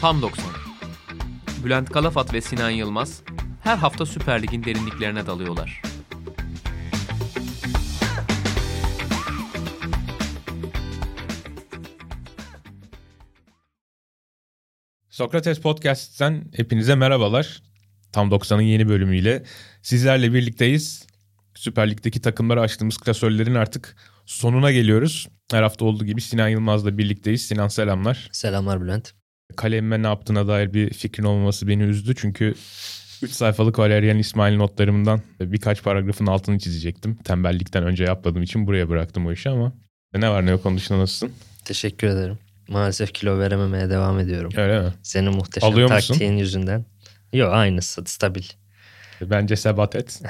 Tam 90. Bülent Kalafat ve Sinan Yılmaz her hafta Süper Lig'in derinliklerine dalıyorlar. Sokrates Podcast'ten hepinize merhabalar. Tam 90'ın yeni bölümüyle sizlerle birlikteyiz. Süper Lig'deki takımları açtığımız klasörlerin artık sonuna geliyoruz. Her hafta olduğu gibi Sinan Yılmaz'la birlikteyiz. Sinan selamlar. Selamlar Bülent. Kalemime ne yaptığına dair bir fikrin olmaması beni üzdü. Çünkü 3 sayfalık Valerian İsmail notlarımdan birkaç paragrafın altını çizecektim. Tembellikten önce yapmadığım için buraya bıraktım o işi ama ne var ne yok onun dışında nasılsın? Teşekkür ederim. Maalesef kilo verememeye devam ediyorum. Öyle mi? Senin muhteşem Alıyor musun? taktiğin yüzünden. Yok aynısı stabil. Bence sebat et.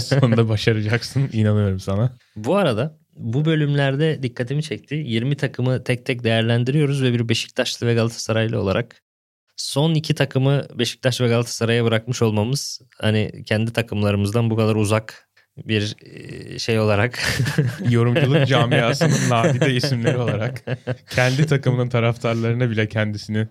Sonunda başaracaksın. İnanıyorum sana. Bu arada bu bölümlerde dikkatimi çekti. 20 takımı tek tek değerlendiriyoruz ve bir Beşiktaşlı ve Galatasaraylı olarak son iki takımı Beşiktaş ve Galatasaray'a bırakmış olmamız hani kendi takımlarımızdan bu kadar uzak bir e, şey olarak Yorumculuk camiasının nadide isimleri olarak kendi takımının taraftarlarına bile kendisini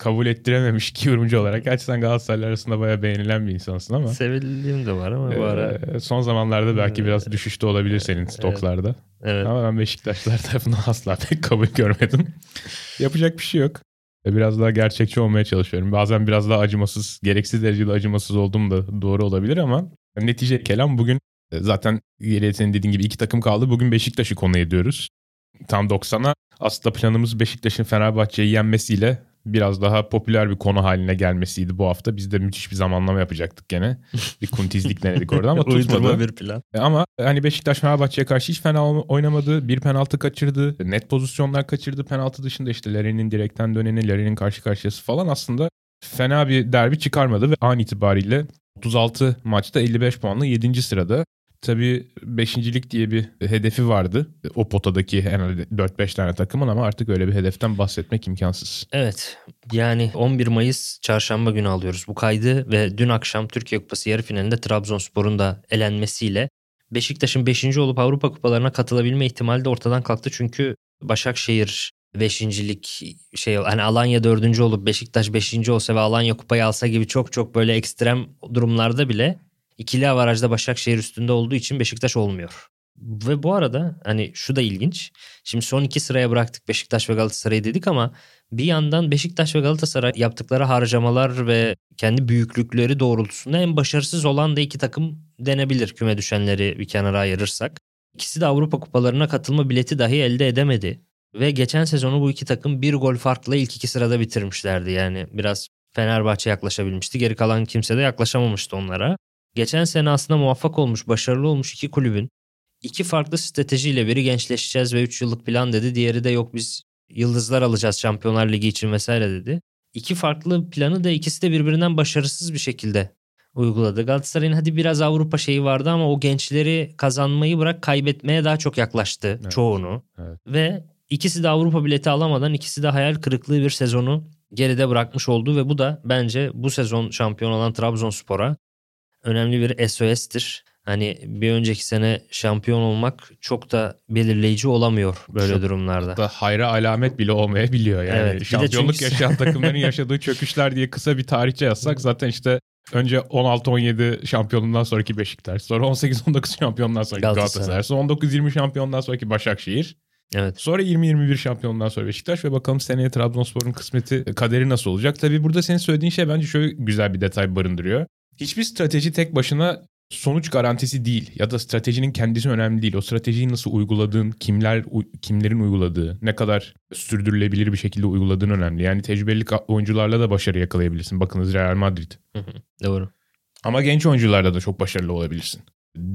kabul ettirememiş ki yorumcu olarak. Gerçi sen Galatasaraylı arasında bayağı beğenilen bir insansın ama. sevildiğim de var ama bu ara Ee, son zamanlarda belki biraz düşüşte olabilir senin stoklarda. evet. Ama ben Beşiktaşlar tarafından asla pek kabul görmedim. Yapacak bir şey yok. Ee, Biraz daha gerçekçi olmaya çalışıyorum. Bazen biraz daha acımasız, gereksiz derecede acımasız olduğum da doğru olabilir ama netice kelam bugün e, zaten geriye senin dediğin gibi iki takım kaldı. Bugün Beşiktaş'ı konu ediyoruz. Tam 90'a aslında planımız Beşiktaş'ın Fenerbahçe'yi yenmesiyle biraz daha popüler bir konu haline gelmesiydi bu hafta. Biz de müthiş bir zamanlama yapacaktık gene. Bir kuntizlik denedik orada ama Uydurma tutmadı. bir plan. Ama hani Beşiktaş Fenerbahçe'ye karşı hiç fena oynamadı. Bir penaltı kaçırdı. Net pozisyonlar kaçırdı. Penaltı dışında işte Larin'in direkten döneni, Larin'in karşı karşıyası falan aslında fena bir derbi çıkarmadı ve an itibariyle 36 maçta 55 puanla 7. sırada. Tabii beşincilik diye bir hedefi vardı. O potadaki herhalde 4-5 tane takımın ama artık öyle bir hedeften bahsetmek imkansız. Evet yani 11 Mayıs çarşamba günü alıyoruz bu kaydı ve dün akşam Türkiye Kupası yarı finalinde Trabzonspor'un da elenmesiyle Beşiktaş'ın 5. olup Avrupa kupalarına katılabilme ihtimali de ortadan kalktı. Çünkü Başakşehir 5.lik şey hani Alanya 4. olup Beşiktaş 5. olsa ve Alanya kupayı alsa gibi çok çok böyle ekstrem durumlarda bile ikili avarajda Başakşehir üstünde olduğu için Beşiktaş olmuyor. Ve bu arada hani şu da ilginç. Şimdi son iki sıraya bıraktık Beşiktaş ve Galatasaray'ı dedik ama bir yandan Beşiktaş ve Galatasaray yaptıkları harcamalar ve kendi büyüklükleri doğrultusunda en başarısız olan da iki takım denebilir küme düşenleri bir kenara ayırırsak. İkisi de Avrupa kupalarına katılma bileti dahi elde edemedi. Ve geçen sezonu bu iki takım bir gol farkla ilk iki sırada bitirmişlerdi. Yani biraz Fenerbahçe yaklaşabilmişti. Geri kalan kimse de yaklaşamamıştı onlara. Geçen sene aslında muvaffak olmuş, başarılı olmuş iki kulübün iki farklı stratejiyle biri gençleşeceğiz ve 3 yıllık plan dedi. Diğeri de yok biz yıldızlar alacağız Şampiyonlar Ligi için vesaire dedi. İki farklı planı da ikisi de birbirinden başarısız bir şekilde uyguladı. Galatasaray'ın hadi biraz Avrupa şeyi vardı ama o gençleri kazanmayı bırak kaybetmeye daha çok yaklaştı Evet. çoğunu. Evet. Ve ikisi de Avrupa bileti alamadan ikisi de hayal kırıklığı bir sezonu geride bırakmış oldu ve bu da bence bu sezon şampiyon olan Trabzonspor'a önemli bir SOS'tir. Hani bir önceki sene şampiyon olmak çok da belirleyici olamıyor böyle Çok durumlarda. Da hayra alamet bile olmayabiliyor yani. Evet, Şampiyonluk çünkü- yaşayan takımların yaşadığı çöküşler diye kısa bir tarihçe yazsak zaten işte önce 16-17 şampiyonundan sonraki Beşiktaş, sonra 18-19 şampiyondan sonraki Galatasaray. Sonra 19-20 şampiyondan sonraki Başakşehir, Evet. sonra 20-21 şampiyondan sonra Beşiktaş ve bakalım seneye Trabzonspor'un kısmeti, kaderi nasıl olacak? Tabii burada senin söylediğin şey bence şöyle güzel bir detay barındırıyor. Hiçbir strateji tek başına sonuç garantisi değil ya da stratejinin kendisi önemli değil. O stratejiyi nasıl uyguladığın, kimler kimlerin uyguladığı, ne kadar sürdürülebilir bir şekilde uyguladığın önemli. Yani tecrübeli oyuncularla da başarı yakalayabilirsin. Bakınız Real Madrid. Hı hı, Doğru. Ama genç oyuncularla da çok başarılı olabilirsin.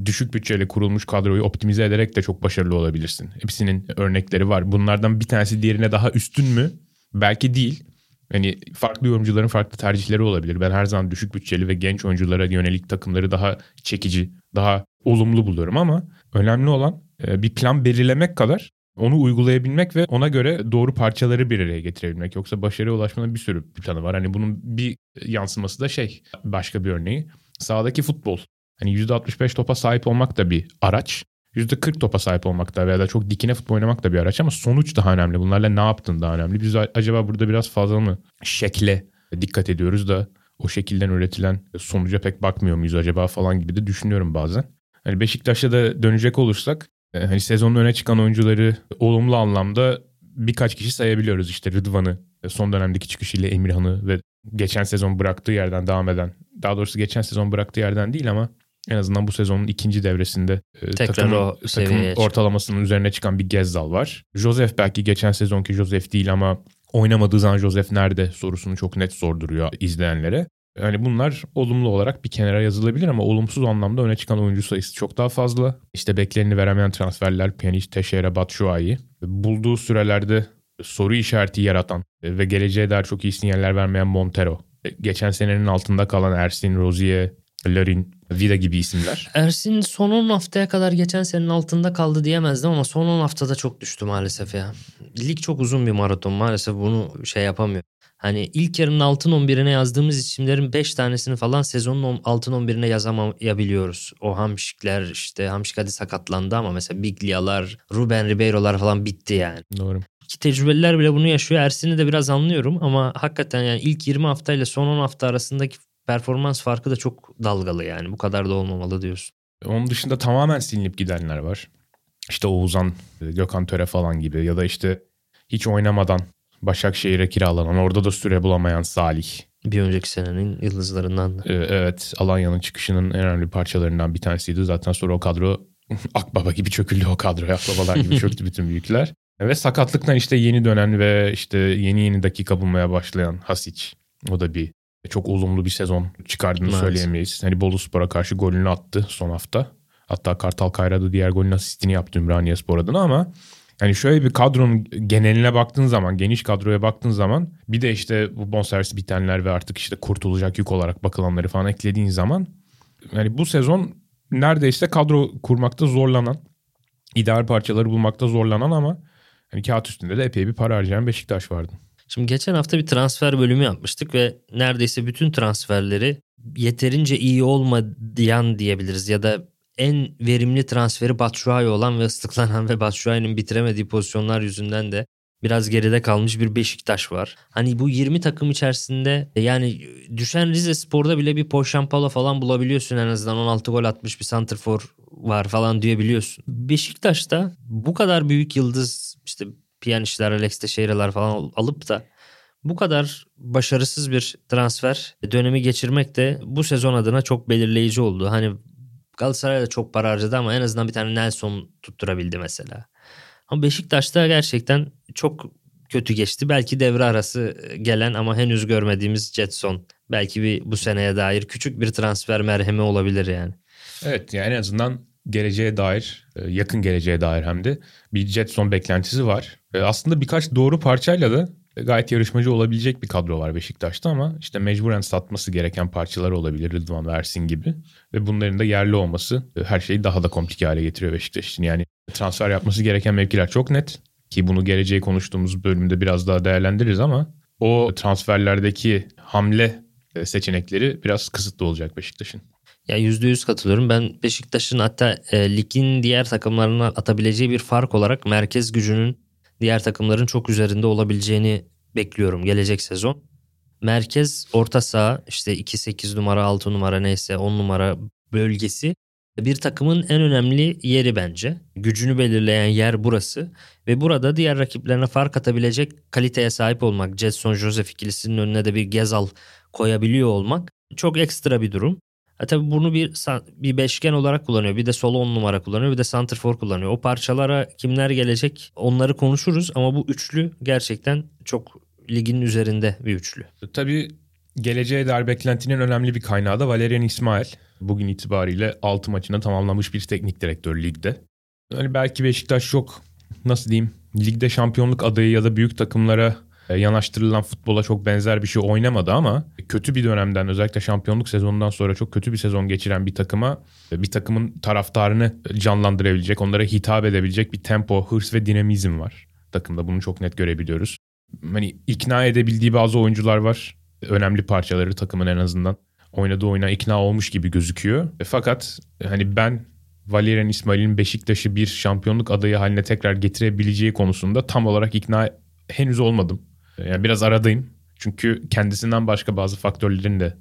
Düşük bütçeyle kurulmuş kadroyu optimize ederek de çok başarılı olabilirsin. Hepsinin örnekleri var. Bunlardan bir tanesi diğerine daha üstün mü? Belki değil. Hani farklı yorumcuların farklı tercihleri olabilir. Ben her zaman düşük bütçeli ve genç oyunculara yönelik takımları daha çekici, daha olumlu buluyorum ama önemli olan e, bir plan belirlemek kadar onu uygulayabilmek ve ona göre doğru parçaları bir araya getirebilmek. Yoksa başarıya ulaşmanın bir sürü planı var. Hani bunun bir yansıması da şey başka bir örneği. Sahadaki futbol. Hani %65 topa sahip olmak da bir araç. %40 topa sahip olmak da veya da çok dikine futbol oynamak da bir araç ama sonuç daha önemli. Bunlarla ne yaptın daha önemli. Biz acaba burada biraz fazla mı şekle dikkat ediyoruz da o şekilden üretilen sonuca pek bakmıyor muyuz acaba falan gibi de düşünüyorum bazen. Hani Beşiktaş'a da dönecek olursak e, hani sezonun öne çıkan oyuncuları olumlu anlamda birkaç kişi sayabiliyoruz. İşte Rıdvan'ı, e, son dönemdeki çıkışıyla Emirhan'ı ve geçen sezon bıraktığı yerden devam eden. Daha doğrusu geçen sezon bıraktığı yerden değil ama en azından bu sezonun ikinci devresinde e, Tekrar takımın, o takım ortalamasının üzerine çıkan bir Gezzal var. Joseph belki geçen sezonki Joseph değil ama oynamadığı zaman Joseph nerede sorusunu çok net sorduruyor izleyenlere. Yani bunlar olumlu olarak bir kenara yazılabilir ama olumsuz anlamda öne çıkan oyuncu sayısı çok daha fazla. İşte beklerini veremeyen transferler Pjanic, Teixeira, Batshuayi. Bulduğu sürelerde soru işareti yaratan ve geleceğe dair çok iyi sinyaller vermeyen Montero. Geçen senenin altında kalan Ersin, Rozier, Larin, Vida gibi isimler. Ersin son 10 haftaya kadar geçen senenin altında kaldı diyemezdim ama son 10 haftada çok düştü maalesef ya. Lig çok uzun bir maraton maalesef bunu şey yapamıyor. Hani ilk yarının altın 11'ine yazdığımız isimlerin 5 tanesini falan sezonun altın 11'ine yazamayabiliyoruz. O Hamşikler işte Hamşik hadi sakatlandı ama mesela Biglia'lar, Ruben Ribeiro'lar falan bitti yani. Doğru. Ki tecrübeliler bile bunu yaşıyor. Ersin'i de biraz anlıyorum ama hakikaten yani ilk 20 haftayla son 10 hafta arasındaki performans farkı da çok dalgalı yani. Bu kadar da olmamalı diyorsun. Onun dışında tamamen silinip gidenler var. İşte Oğuzhan, Gökhan Töre falan gibi ya da işte hiç oynamadan Başakşehir'e kiralanan orada da süre bulamayan Salih. Bir önceki senenin yıldızlarından. Ee, evet Alanya'nın çıkışının en önemli parçalarından bir tanesiydi. Zaten sonra o kadro akbaba gibi çöküldü o kadro. Akbabalar gibi çöktü bütün büyükler. Ve sakatlıktan işte yeni dönen ve işte yeni yeni dakika bulmaya başlayan Hasic. O da bir çok olumlu bir sezon çıkardığını Maalesef. söyleyemeyiz. Hani Bolu Spor'a karşı golünü attı son hafta. Hatta Kartal Kayra'da diğer golün asistini yaptı Ümraniye Spor adına ama yani şöyle bir kadronun geneline baktığın zaman, geniş kadroya baktığın zaman bir de işte bu bonservisi bitenler ve artık işte kurtulacak yük olarak bakılanları falan eklediğin zaman yani bu sezon neredeyse kadro kurmakta zorlanan, ideal parçaları bulmakta zorlanan ama hani kağıt üstünde de epey bir para harcayan Beşiktaş vardı. Şimdi geçen hafta bir transfer bölümü yapmıştık ve neredeyse bütün transferleri yeterince iyi olmayan diyebiliriz ya da en verimli transferi Batshuayi olan ve ıslıklanan ve Batshuayi'nin bitiremediği pozisyonlar yüzünden de biraz geride kalmış bir Beşiktaş var. Hani bu 20 takım içerisinde yani düşen Rize Spor'da bile bir Poşampalo falan bulabiliyorsun en azından 16 gol atmış bir santrfor var falan diyebiliyorsun. Beşiktaş'ta bu kadar büyük yıldız işte Piyanişler, Alex Teixeira'lar falan alıp da bu kadar başarısız bir transfer dönemi geçirmek de bu sezon adına çok belirleyici oldu. Hani Galatasaray da çok para harcadı ama en azından bir tane Nelson tutturabildi mesela. Ama Beşiktaş'ta gerçekten çok kötü geçti. Belki devre arası gelen ama henüz görmediğimiz Jetson. Belki bir bu seneye dair küçük bir transfer merhemi olabilir yani. Evet yani en azından geleceğe dair, e, yakın geleceğe dair hem de bir Jetson beklentisi var. E, aslında birkaç doğru parçayla da gayet yarışmacı olabilecek bir kadro var Beşiktaş'ta ama işte mecburen satması gereken parçalar olabilir Rıdvan ve Ersin gibi. Ve bunların da yerli olması e, her şeyi daha da komplike hale getiriyor Beşiktaş için. Yani transfer yapması gereken mevkiler çok net ki bunu geleceği konuştuğumuz bölümde biraz daha değerlendiririz ama o transferlerdeki hamle seçenekleri biraz kısıtlı olacak Beşiktaş'ın. Ya %100 katılıyorum. Ben Beşiktaş'ın hatta e, ligin diğer takımlarına atabileceği bir fark olarak merkez gücünün diğer takımların çok üzerinde olabileceğini bekliyorum gelecek sezon. Merkez orta saha işte 2-8 numara 6 numara neyse 10 numara bölgesi bir takımın en önemli yeri bence. Gücünü belirleyen yer burası ve burada diğer rakiplerine fark atabilecek kaliteye sahip olmak, Jetson Joseph ikilisinin önüne de bir Gezal koyabiliyor olmak çok ekstra bir durum. Ha tabii bunu bir bir beşgen olarak kullanıyor. Bir de sol on numara kullanıyor. Bir de center kullanıyor. O parçalara kimler gelecek onları konuşuruz ama bu üçlü gerçekten çok ligin üzerinde bir üçlü. Tabii geleceğe dair beklentinin önemli bir kaynağı da Valerian İsmail. Bugün itibariyle 6 maçını tamamlamış bir teknik direktör ligde. Yani belki Beşiktaş çok nasıl diyeyim ligde şampiyonluk adayı ya da büyük takımlara e, yanaştırılan futbola çok benzer bir şey oynamadı ama kötü bir dönemden özellikle şampiyonluk sezonundan sonra çok kötü bir sezon geçiren bir takıma e, bir takımın taraftarını canlandırabilecek, onlara hitap edebilecek bir tempo, hırs ve dinamizm var. Takımda bunu çok net görebiliyoruz. Hani ikna edebildiği bazı oyuncular var. Önemli parçaları takımın en azından oynadığı oyuna ikna olmuş gibi gözüküyor. E, fakat hani ben Valerian İsmail'in Beşiktaş'ı bir şampiyonluk adayı haline tekrar getirebileceği konusunda tam olarak ikna henüz olmadım. Yani biraz aradayım. Çünkü kendisinden başka bazı faktörlerin de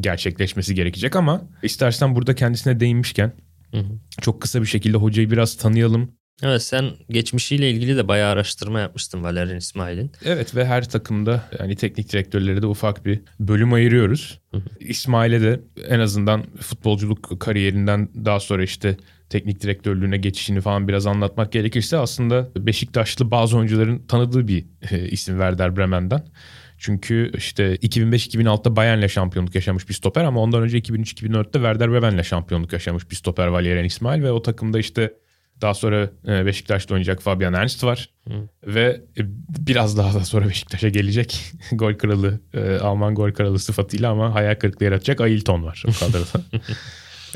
gerçekleşmesi gerekecek ama istersen burada kendisine değinmişken Hı hı. çok kısa bir şekilde hocayı biraz tanıyalım. Evet sen geçmişiyle ilgili de bayağı araştırma yapmıştın Valerian İsmail'in. Evet ve her takımda yani teknik direktörlere de ufak bir bölüm ayırıyoruz. İsmail'e de en azından futbolculuk kariyerinden daha sonra işte teknik direktörlüğüne geçişini falan biraz anlatmak gerekirse aslında Beşiktaşlı bazı oyuncuların tanıdığı bir e, isim Werder Bremen'den. Çünkü işte 2005-2006'da Bayern'le şampiyonluk yaşamış bir stoper ama ondan önce 2003-2004'te Werder Bremen'le şampiyonluk yaşamış bir stoper Valerian İsmail ve o takımda işte daha sonra e, Beşiktaş'ta oynayacak Fabian Ernst var. Ve e, biraz daha da sonra Beşiktaş'a gelecek gol kralı, Alman gol kralı sıfatıyla ama hayal kırıklığı yaratacak Ailton var o kadroda.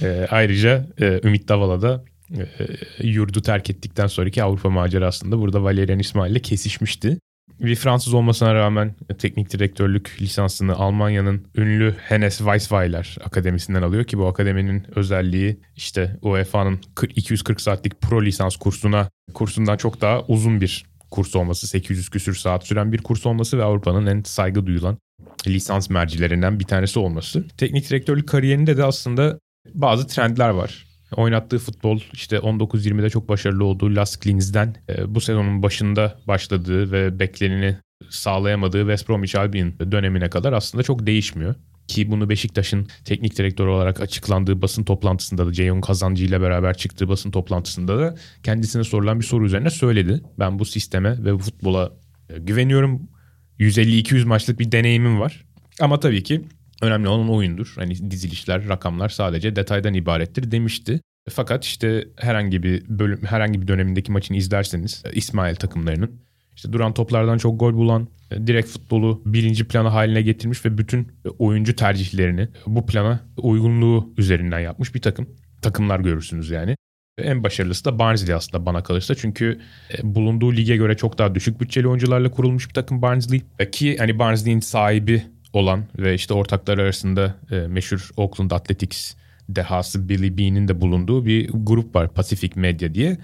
E, ayrıca e, Ümit Davala da e, yurdu terk ettikten sonraki Avrupa macerasında burada Valerian İsmail ile kesişmişti. Bir Fransız olmasına rağmen teknik direktörlük lisansını Almanya'nın ünlü Hennes Weissweiler Akademisi'nden alıyor ki bu akademinin özelliği işte UEFA'nın 40 240 saatlik pro lisans kursuna kursundan çok daha uzun bir kurs olması, 800 küsür saat süren bir kurs olması ve Avrupa'nın en saygı duyulan lisans mercilerinden bir tanesi olması. Teknik direktörlük kariyerinde de aslında bazı trendler var. Oynattığı futbol işte 19-20'de çok başarılı olduğu Las Linz'den e, bu sezonun başında başladığı ve bekleneni sağlayamadığı West Bromwich Albion dönemine kadar aslında çok değişmiyor. Ki bunu Beşiktaş'ın teknik direktörü olarak açıklandığı basın toplantısında da Ceyhun Kazancı ile beraber çıktığı basın toplantısında da kendisine sorulan bir soru üzerine söyledi. Ben bu sisteme ve bu futbola e, güveniyorum. 150-200 maçlık bir deneyimim var. Ama tabii ki önemli olan oyundur. Hani dizilişler, rakamlar sadece detaydan ibarettir demişti. Fakat işte herhangi bir bölüm, herhangi bir dönemindeki maçını izlerseniz e, İsmail takımlarının işte duran toplardan çok gol bulan, e, direkt futbolu birinci plana haline getirmiş ve bütün e, oyuncu tercihlerini bu plana uygunluğu üzerinden yapmış bir takım. Takımlar görürsünüz yani. En başarılısı da Barnsley aslında bana kalırsa. Çünkü bulunduğu lige göre çok daha düşük bütçeli oyuncularla kurulmuş bir takım Barnsley. Ki hani Barnsley'in sahibi olan ve işte ortaklar arasında meşhur Oakland Athletics dehası Billy Bean'in de bulunduğu bir grup var Pacific Media diye.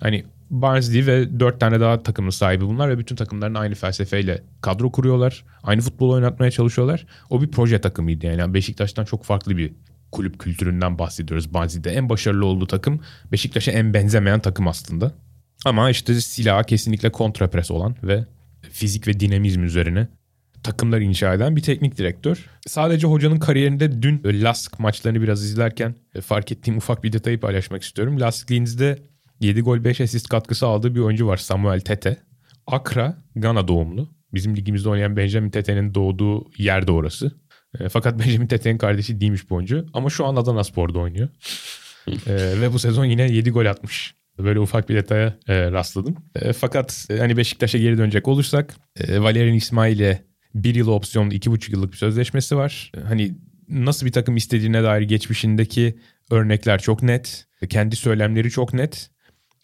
Hani Barnsley ve dört tane daha takımın sahibi bunlar ve bütün takımların aynı felsefeyle kadro kuruyorlar. Aynı futbol oynatmaya çalışıyorlar. O bir proje takımıydı yani Beşiktaş'tan çok farklı bir kulüp kültüründen bahsediyoruz. Barnsley'de en başarılı olduğu takım Beşiktaş'a en benzemeyen takım aslında. Ama işte silahı kesinlikle kontrapres olan ve fizik ve dinamizm üzerine takımlar inşa eden bir teknik direktör. Sadece hocanın kariyerinde dün Lask maçlarını biraz izlerken e, fark ettiğim ufak bir detayı paylaşmak istiyorum. Lask Linz'de 7 gol 5 asist katkısı aldığı bir oyuncu var Samuel Tete. Akra, Gana doğumlu. Bizim ligimizde oynayan Benjamin Tete'nin doğduğu yer de orası. E, fakat Benjamin Tete'nin kardeşi değilmiş bu oyuncu. Ama şu an Adana Spor'da oynuyor. e, ve bu sezon yine 7 gol atmış. Böyle ufak bir detaya e, rastladım. E, fakat e, hani Beşiktaş'a geri dönecek olursak e, Valerian İsmail'e bir yıl opsiyonlu iki buçuk yıllık bir sözleşmesi var. Hani nasıl bir takım istediğine dair geçmişindeki örnekler çok net. Kendi söylemleri çok net.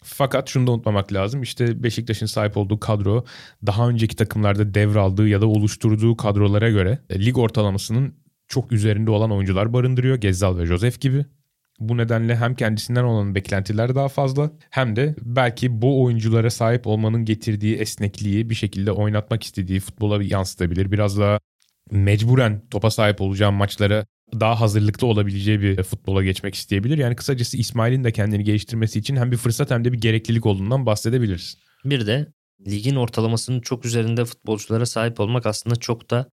Fakat şunu da unutmamak lazım. İşte Beşiktaş'ın sahip olduğu kadro daha önceki takımlarda devraldığı ya da oluşturduğu kadrolara göre lig ortalamasının çok üzerinde olan oyuncular barındırıyor. Gezzal ve Josef gibi. Bu nedenle hem kendisinden olan beklentiler daha fazla hem de belki bu oyunculara sahip olmanın getirdiği esnekliği bir şekilde oynatmak istediği futbola yansıtabilir. Biraz daha mecburen topa sahip olacağım maçlara daha hazırlıklı olabileceği bir futbola geçmek isteyebilir. Yani kısacası İsmail'in de kendini geliştirmesi için hem bir fırsat hem de bir gereklilik olduğundan bahsedebiliriz. Bir de ligin ortalamasının çok üzerinde futbolculara sahip olmak aslında çok da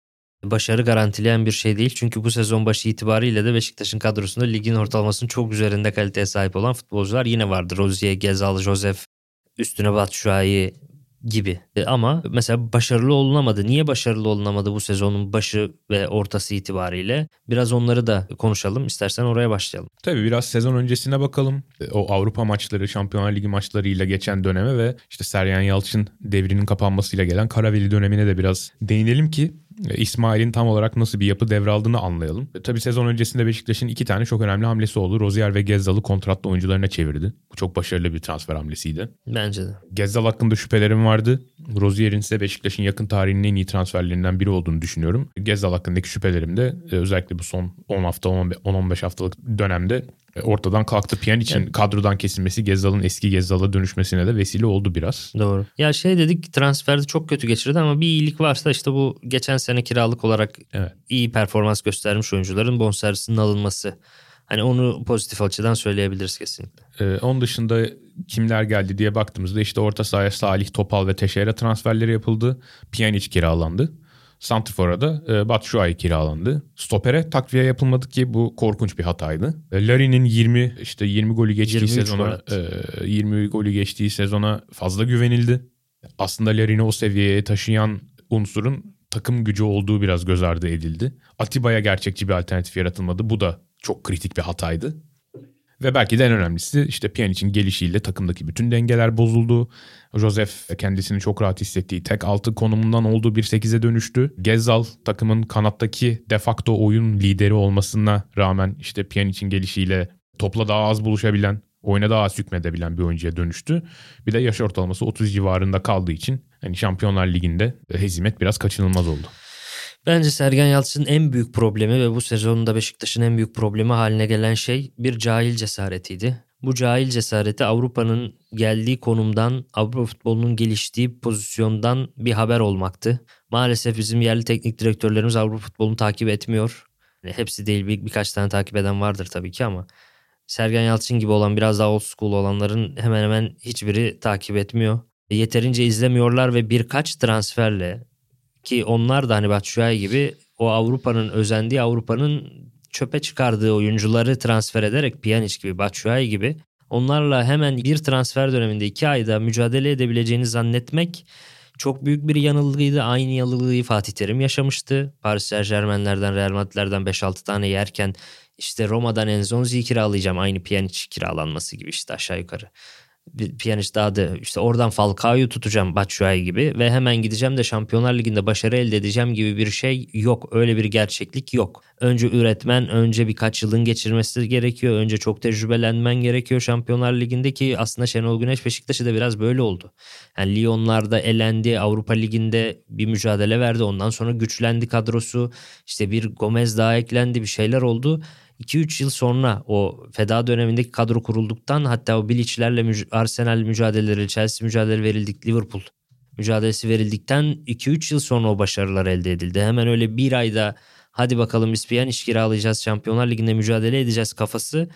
başarı garantileyen bir şey değil. Çünkü bu sezon başı itibariyle de Beşiktaş'ın kadrosunda ligin ortalamasının çok üzerinde kaliteye sahip olan futbolcular yine vardı. Rozier, Gezal, Josef, üstüne Batshuayi gibi. E, ama mesela başarılı olunamadı. Niye başarılı olunamadı bu sezonun başı ve ortası itibariyle? Biraz onları da konuşalım. İstersen oraya başlayalım. Tabii biraz sezon öncesine bakalım. E, o Avrupa maçları, Şampiyonlar Ligi maçlarıyla geçen döneme ve işte Sergen Yalçın devrinin kapanmasıyla gelen Karaveli dönemine de biraz değinelim ki İsmail'in tam olarak nasıl bir yapı devraldığını anlayalım. E, tabii sezon öncesinde Beşiktaş'ın iki tane çok önemli hamlesi oldu. Rozier ve Gezzal'ı kontratlı oyuncularına çevirdi. Bu çok başarılı bir transfer hamlesiydi. Bence de. Gezzal hakkında şüphelerim vardı. Rozier'in ise Beşiktaş'ın yakın tarihinin en iyi transferlerinden biri olduğunu düşünüyorum. Gezzal hakkındaki şüphelerim de e, özellikle bu son 10 hafta 10-15 haftalık dönemde E, ortadan kalktı. Pjanic'in Evet. kadrodan kesilmesi Gezzal'ın eski Gezzal'a dönüşmesine de vesile oldu biraz. Doğru. Ya şey dedik transferde çok kötü geçirdi ama bir iyilik varsa işte bu geçen sene kiralık olarak Evet. iyi performans göstermiş oyuncuların bonservisinin alınması. Hani onu pozitif açıdan söyleyebiliriz kesinlikle. Ee, onun dışında kimler geldi diye baktığımızda işte orta sahaya Salih Topal ve Teşehir'e transferleri yapıldı. Pjanic kiralandı. Santrfor'a da e, Batshuayi kiralandı. Stopere takviye yapılmadı ki bu korkunç bir hataydı. E, Larin'in 20 işte 20 golü geçtiği 23 sezona e, 20 golü geçtiği sezona fazla güvenildi. Aslında Larin'i o seviyeye taşıyan unsurun takım gücü olduğu biraz göz ardı edildi. Atiba'ya gerçekçi bir alternatif yaratılmadı. Bu da çok kritik bir hataydı. Ve belki de en önemlisi işte Pjanic'in gelişiyle takımdaki bütün dengeler bozuldu. Josef kendisini çok rahat hissettiği tek altı konumundan olduğu bir 8'e dönüştü. Gezzal takımın kanattaki de facto oyun lideri olmasına rağmen işte Pjanic'in gelişiyle topla daha az buluşabilen, oyuna daha az hükmedebilen bir oyuncuya dönüştü. Bir de yaş ortalaması 30 civarında kaldığı için hani Şampiyonlar Ligi'nde hezimet biraz kaçınılmaz oldu. Bence Sergen Yalçın'ın en büyük problemi ve bu sezonunda Beşiktaş'ın en büyük problemi haline gelen şey bir cahil cesaretiydi. Bu cahil cesareti Avrupa'nın geldiği konumdan, Avrupa futbolunun geliştiği pozisyondan bir haber olmaktı. Maalesef bizim yerli teknik direktörlerimiz Avrupa futbolunu takip etmiyor. Yani hepsi değil bir, birkaç tane takip eden vardır tabii ki ama Sergen Yalçın gibi olan biraz daha old school olanların hemen hemen hiçbiri takip etmiyor. Yeterince izlemiyorlar ve birkaç transferle ki onlar da hani Batshuayi gibi o Avrupa'nın özendiği Avrupa'nın çöpe çıkardığı oyuncuları transfer ederek Pjanic gibi Batshuayi gibi onlarla hemen bir transfer döneminde iki ayda mücadele edebileceğini zannetmek çok büyük bir yanılgıydı. Aynı yanılgıyı Fatih Terim yaşamıştı. Paris Saint Germain'lerden Real Madrid'lerden 5-6 tane yerken işte Roma'dan Enzonzi'yi kiralayacağım. Aynı Pjanic kiralanması gibi işte aşağı yukarı. Bir daha da işte oradan Falcao'yu tutacağım Batshuayi gibi ve hemen gideceğim de Şampiyonlar Ligi'nde başarı elde edeceğim gibi bir şey yok. Öyle bir gerçeklik yok. Önce üretmen, önce birkaç yılın geçirmesi gerekiyor. Önce çok tecrübelenmen gerekiyor Şampiyonlar Ligi'ndeki aslında Şenol Güneş Beşiktaş'ı da biraz böyle oldu. Yani Lyon'larda elendi, Avrupa Ligi'nde bir mücadele verdi. Ondan sonra güçlendi kadrosu. İşte bir Gomez daha eklendi, bir şeyler oldu. 2-3 yıl sonra o feda dönemindeki kadro kurulduktan hatta o Bilic'lerle müc- Arsenal mücadeleleri, Chelsea mücadeleleri verildik, Liverpool mücadelesi verildikten 2-3 yıl sonra o başarılar elde edildi. Hemen öyle bir ayda hadi bakalım biz Pjanic kiralayacağız, Şampiyonlar Ligi'nde mücadele edeceğiz kafası